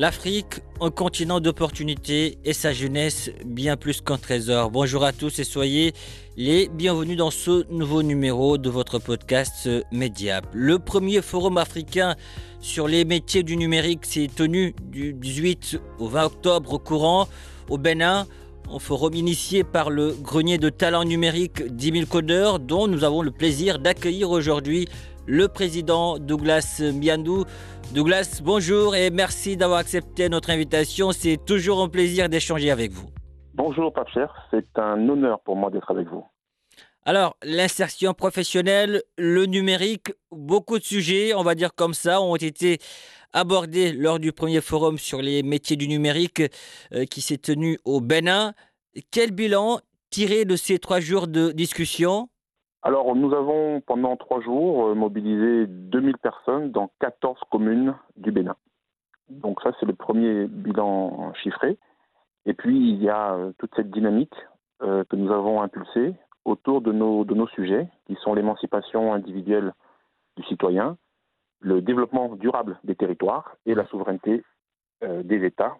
L'Afrique, un continent d'opportunités et sa jeunesse bien plus qu'un trésor. Bonjour à tous et soyez les bienvenus dans ce nouveau numéro de votre podcast Mediap. Le premier forum africain sur les métiers du numérique s'est tenu du 18 au 20 octobre courant au Bénin. Un forum initié par le grenier de talent numérique 10 000 codeurs dont nous avons le plaisir d'accueillir aujourd'hui le président Douglas Miandou. Douglas, bonjour et merci d'avoir accepté notre invitation. C'est toujours un plaisir d'échanger avec vous. Bonjour Pape Cher, c'est un honneur pour moi d'être avec vous. Alors, l'insertion professionnelle, le numérique, beaucoup de sujets, on va dire comme ça, ont été abordés lors du premier forum sur les métiers du numérique euh, qui s'est tenu au Bénin. Quel bilan tiré de ces trois jours de discussion? Alors, nous avons pendant trois jours euh, mobilisé 2000 personnes dans 14 communes du Bénin. Donc ça, c'est le premier bilan chiffré. Et puis, il y a euh, toute cette dynamique que nous avons impulsée autour de nos, de nos sujets, qui sont l'émancipation individuelle du citoyen, le développement durable des territoires et la souveraineté euh, des États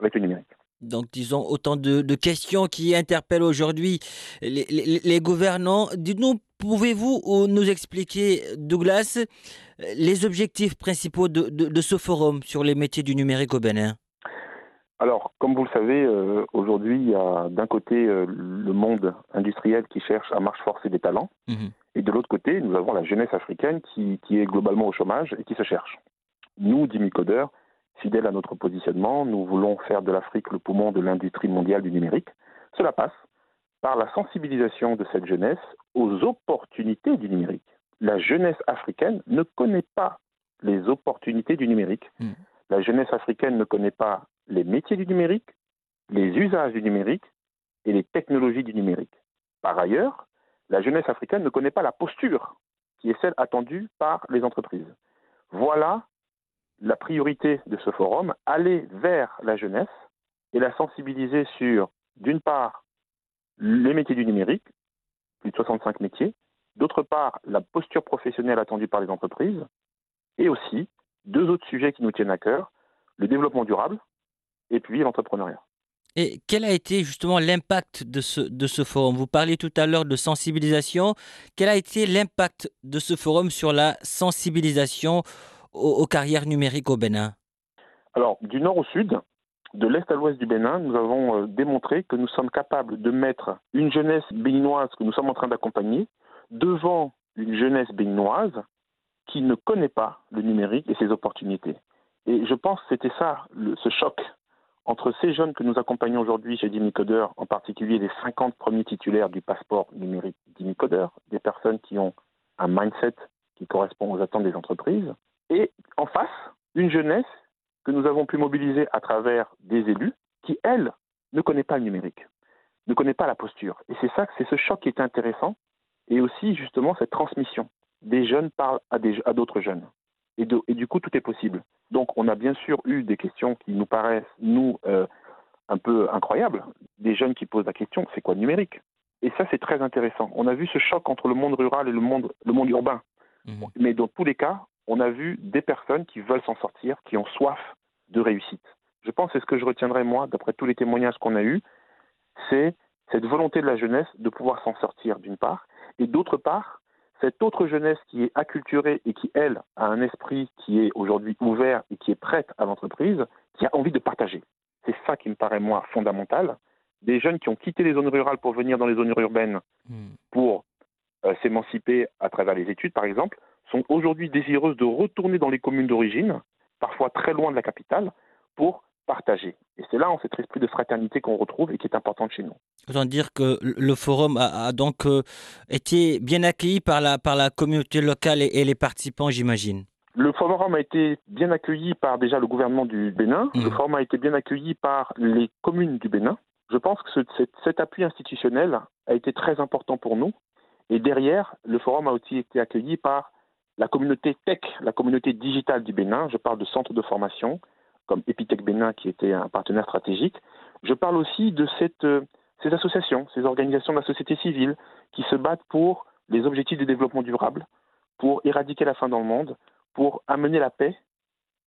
avec le numérique. Donc, disons, autant de, questions qui interpellent aujourd'hui les, gouvernants. Dites-nous, pouvez-vous euh, nous expliquer, Douglas, euh, les objectifs principaux de ce forum sur les métiers du numérique au Bénin? Alors, comme vous le savez, euh, aujourd'hui, il y a d'un côté euh, le monde industriel qui cherche à marche forcer des talents, Mhm. et de l'autre côté, nous avons la jeunesse africaine qui, qui est globalement au chômage et qui se cherche. Nous, Dimi Codeur, fidèles à notre positionnement, nous voulons faire de l'Afrique le poumon de l'industrie mondiale du numérique. Cela passe par la sensibilisation de cette jeunesse aux opportunités du numérique. La jeunesse africaine ne connaît pas les opportunités du numérique. Mhm. La jeunesse africaine ne connaît pas les métiers du numérique, les usages du numérique et les technologies du numérique. Par ailleurs, la jeunesse africaine ne connaît pas la posture qui est celle attendue par les entreprises. Voilà la priorité de ce forum, aller vers la jeunesse et la sensibiliser sur, d'une part, les métiers du numérique, plus de 65 métiers, d'autre part, la posture professionnelle attendue par les entreprises, et aussi deux autres sujets qui nous tiennent à cœur, le développement durable et puis l'entrepreneuriat. Et quel a été justement l'impact de ce, de ce forum? Vous parliez tout à l'heure de sensibilisation. Quel a été l'impact de ce forum sur la sensibilisation aux, aux carrières numériques au Bénin? Alors, du nord au sud, de l'est à l'ouest du Bénin, nous avons euh, démontré que nous sommes capables de mettre une jeunesse béninoise que nous sommes en train d'accompagner devant une jeunesse béninoise qui ne connaît pas le numérique et ses opportunités. Et je pense que c'était ça, le- ce choc entre ces jeunes que nous accompagnons aujourd'hui chez Dimicodeur, en particulier les 50 premiers titulaires du passeport numérique Dimicodeur, des personnes qui ont un mindset qui correspond aux attentes des entreprises, et en face, une jeunesse que nous avons pu mobiliser à travers des élus qui, elle, ne connaît pas le numérique, ne connaît pas la posture. Et c'est ça, c'est ce choc qui est intéressant, et aussi justement cette transmission. Des jeunes parlent à, d'autres jeunes. Et, de- et du coup, tout est possible. Donc, on a bien sûr eu des questions qui nous paraissent, nous, euh, un peu incroyables. Des jeunes qui posent la question, c'est quoi le numérique? Et ça, c'est très intéressant. On a vu ce choc entre le monde rural et le monde, le monde urbain. Mhm. Mais dans tous les cas, on a vu des personnes qui veulent s'en sortir, qui ont soif de réussite. Je pense que c'est ce que je retiendrai, moi, d'après tous les témoignages qu'on a eus, c'est cette volonté de la jeunesse de pouvoir s'en sortir, d'une part, et d'autre part, cette autre jeunesse qui est acculturée et qui, elle, a un esprit qui est aujourd'hui ouvert et qui est prête à l'entreprise, qui a envie de partager. C'est ça qui me paraît, moi, fondamental des jeunes qui ont quitté les zones rurales pour venir dans les zones urbaines hmm. pour euh, s'émanciper à travers les études, par exemple, sont aujourd'hui désireuses de retourner dans les communes d'origine, parfois très loin de la capitale, pour partager. Et c'est là, en cet esprit de fraternité qu'on retrouve et qui est important chez nous. Autant dire que le forum a, donc euh, été bien accueilli par la, par la communauté locale et, les participants, j'imagine. Le forum a été bien accueilli par déjà le gouvernement du Bénin. Le mmh. forum a été bien accueilli par les communes du Bénin. Je pense que cet appui institutionnel a été très important pour nous. Et derrière, le forum a aussi été accueilli par la communauté tech, la communauté digitale du Bénin. Je parle de centres de formation comme Epitech Bénin qui était un partenaire stratégique. Je parle aussi de euh, ces associations, ces organisations de la société civile qui se battent pour les objectifs de développement durable, pour éradiquer la faim dans le monde, pour amener la paix.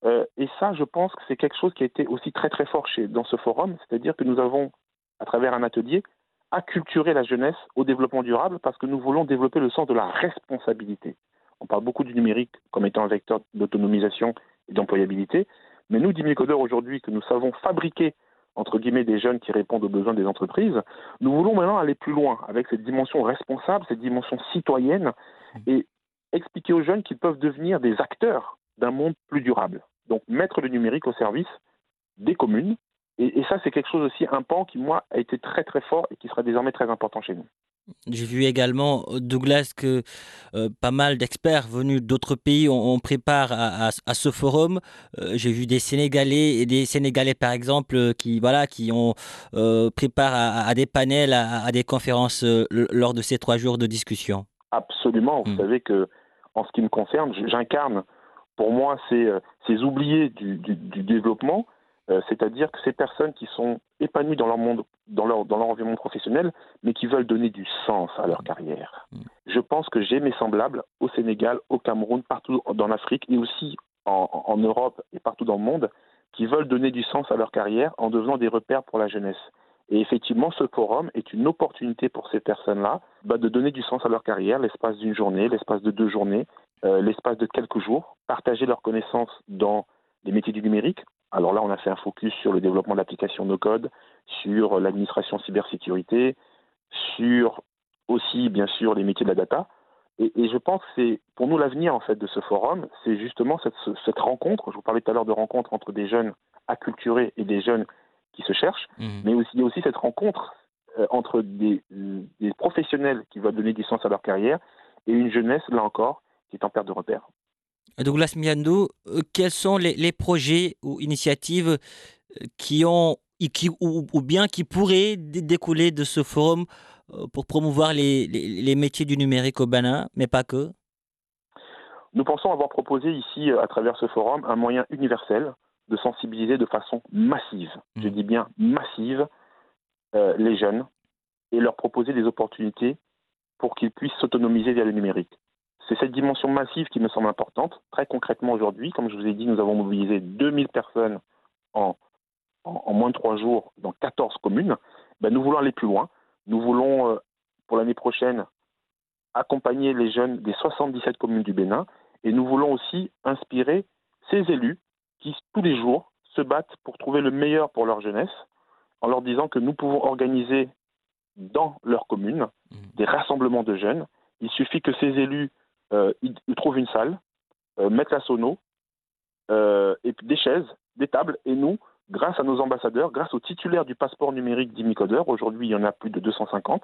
Euh, et ça, je pense que c'est quelque chose qui a été aussi très très fort dans ce forum, c'est-à-dire que nous avons, à travers un atelier, acculturé la jeunesse au développement durable parce que nous voulons développer le sens de la responsabilité. On parle beaucoup du numérique comme étant un vecteur d'autonomisation et d'employabilité, mais nous, 10 000 codeurs aujourd'hui, que nous savons fabriquer entre guillemets des jeunes qui répondent aux besoins des entreprises, nous voulons maintenant aller plus loin avec cette dimension responsable, cette dimension citoyenne et expliquer aux jeunes qu'ils peuvent devenir des acteurs d'un monde plus durable. Donc mettre le numérique au service des communes. Et, et ça, c'est quelque chose aussi, un pan qui, moi, a été très très fort et qui sera désormais très important chez nous. J'ai vu également, euh, Douglas, que euh, pas mal d'experts venus d'autres pays ont, prépare à, ce forum. Euh, j'ai vu des Sénégalais et des Sénégalais, par exemple, qui, voilà, qui ont préparé à, des panels, à, des conférences lors de ces trois jours de discussion. Absolument. Vous hmm. savez que, en ce qui me concerne, j'incarne, pour moi, ces, ces oubliés du, du développement euh, c'est-à-dire que ces personnes qui sont épanouies dans leur monde, dans leur, dans leur environnement professionnel, mais qui veulent donner du sens à leur carrière. Mm. Je pense que j'ai mes semblables au Sénégal, au Cameroun, partout dans l'Afrique et aussi en, Europe et partout dans le monde, qui veulent donner du sens à leur carrière en devenant des repères pour la jeunesse. Et effectivement, ce forum est une opportunité pour ces personnes-là bah, de donner du sens à leur carrière, l'espace d'une journée, l'espace de deux journées, euh, l'espace de quelques jours, partager leurs connaissances dans les métiers du numérique, alors là, on a fait un focus sur le développement d'applications no-code, sur l'administration cybersécurité, sur aussi, bien sûr, les métiers de la data. Et, je pense que c'est pour nous l'avenir en fait de ce forum, c'est justement cette, rencontre. Je vous parlais tout à l'heure de rencontre entre des jeunes acculturés et des jeunes qui se cherchent, mmh. mais aussi, il y a aussi cette rencontre euh, entre des, des, professionnels qui veulent donner du sens à leur carrière et une jeunesse, là encore, qui est en perte de repère. Douglas Miando, euh, quels sont les, projets ou initiatives euh, qui ont qui, ou, bien qui pourraient découler de ce forum euh, pour promouvoir les, métiers du numérique au Bénin, mais pas que? Nous pensons avoir proposé ici, à travers ce forum, un moyen universel de sensibiliser de façon massive, je mmh. dis bien massive, les jeunes et leur proposer des opportunités pour qu'ils puissent s'autonomiser via le numérique. C'est cette dimension massive qui me semble importante. Très concrètement aujourd'hui, comme je vous ai dit, nous avons mobilisé 2000 personnes en, moins de trois jours dans 14 communes. Ben, nous voulons aller plus loin. Nous voulons, euh, pour l'année prochaine, accompagner les jeunes des 77 communes du Bénin et nous voulons aussi inspirer ces élus qui, tous les jours, se battent pour trouver le meilleur pour leur jeunesse en leur disant que nous pouvons organiser dans leur commune mmh. des rassemblements de jeunes. Il suffit que ces élus euh, ils, trouvent une salle, euh, mettent la sono, euh, et des chaises, des tables, et nous, grâce à nos ambassadeurs, grâce aux titulaires du passeport numérique d'Imicodeur, aujourd'hui il y en a plus de 250,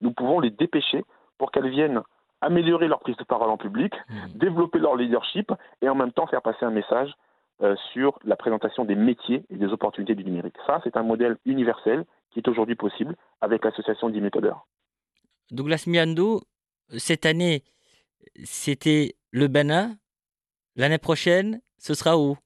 nous pouvons les dépêcher pour qu'elles viennent améliorer leur prise de parole en public, mmh. développer leur leadership et en même temps faire passer un message sur la présentation des métiers et des opportunités du numérique. Ça, c'est un modèle universel qui est aujourd'hui possible avec l'association d'Imicodeur. Douglas Miando, cette année, c'était le Bénin. L'année prochaine, ce sera où?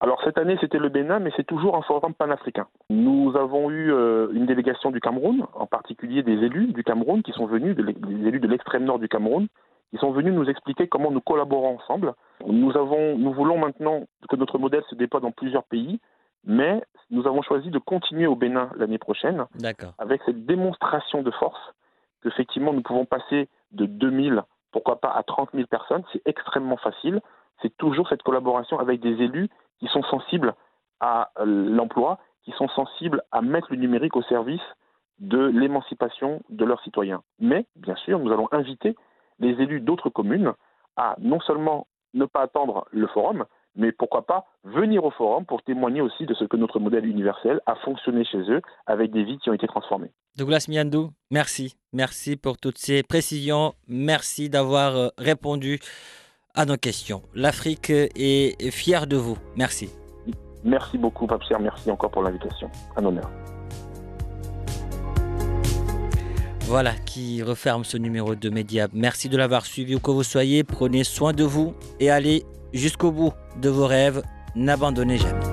Alors cette année c'était le Bénin, mais c'est toujours un forum panafricain. Nous avons eu euh, une délégation du Cameroun, en particulier des élus du Cameroun qui sont venus, des élus de l'extrême nord du Cameroun, qui sont venus nous expliquer comment nous collaborons ensemble. Nous, avons, nous voulons maintenant que notre modèle se déploie dans plusieurs pays, mais nous avons choisi de continuer au Bénin l'année prochaine, avec cette démonstration de force qu'effectivement nous pouvons passer de 2000 pourquoi pas à 30 000 personnes, c'est extrêmement facile. C'est toujours cette collaboration avec des élus qui sont sensibles à euh, l'emploi, qui sont sensibles à mettre le numérique au service de l'émancipation de leurs citoyens. Mais, bien sûr, nous allons inviter les élus d'autres communes à non seulement ne pas attendre le forum, mais pourquoi pas venir au forum pour témoigner aussi de ce que notre modèle universel a fonctionné chez eux avec des vies qui ont été transformées. Douglas Miandou, merci. Merci pour toutes ces précisions. Merci d'avoir euh, répondu à nos questions. L'Afrique est fière de vous. Merci. Merci beaucoup, Papsier. Merci encore pour l'invitation. Un honneur. Voilà qui referme ce numéro de Média. Merci de l'avoir suivi où que vous soyez. Prenez soin de vous et allez jusqu'au bout de vos rêves. N'abandonnez jamais.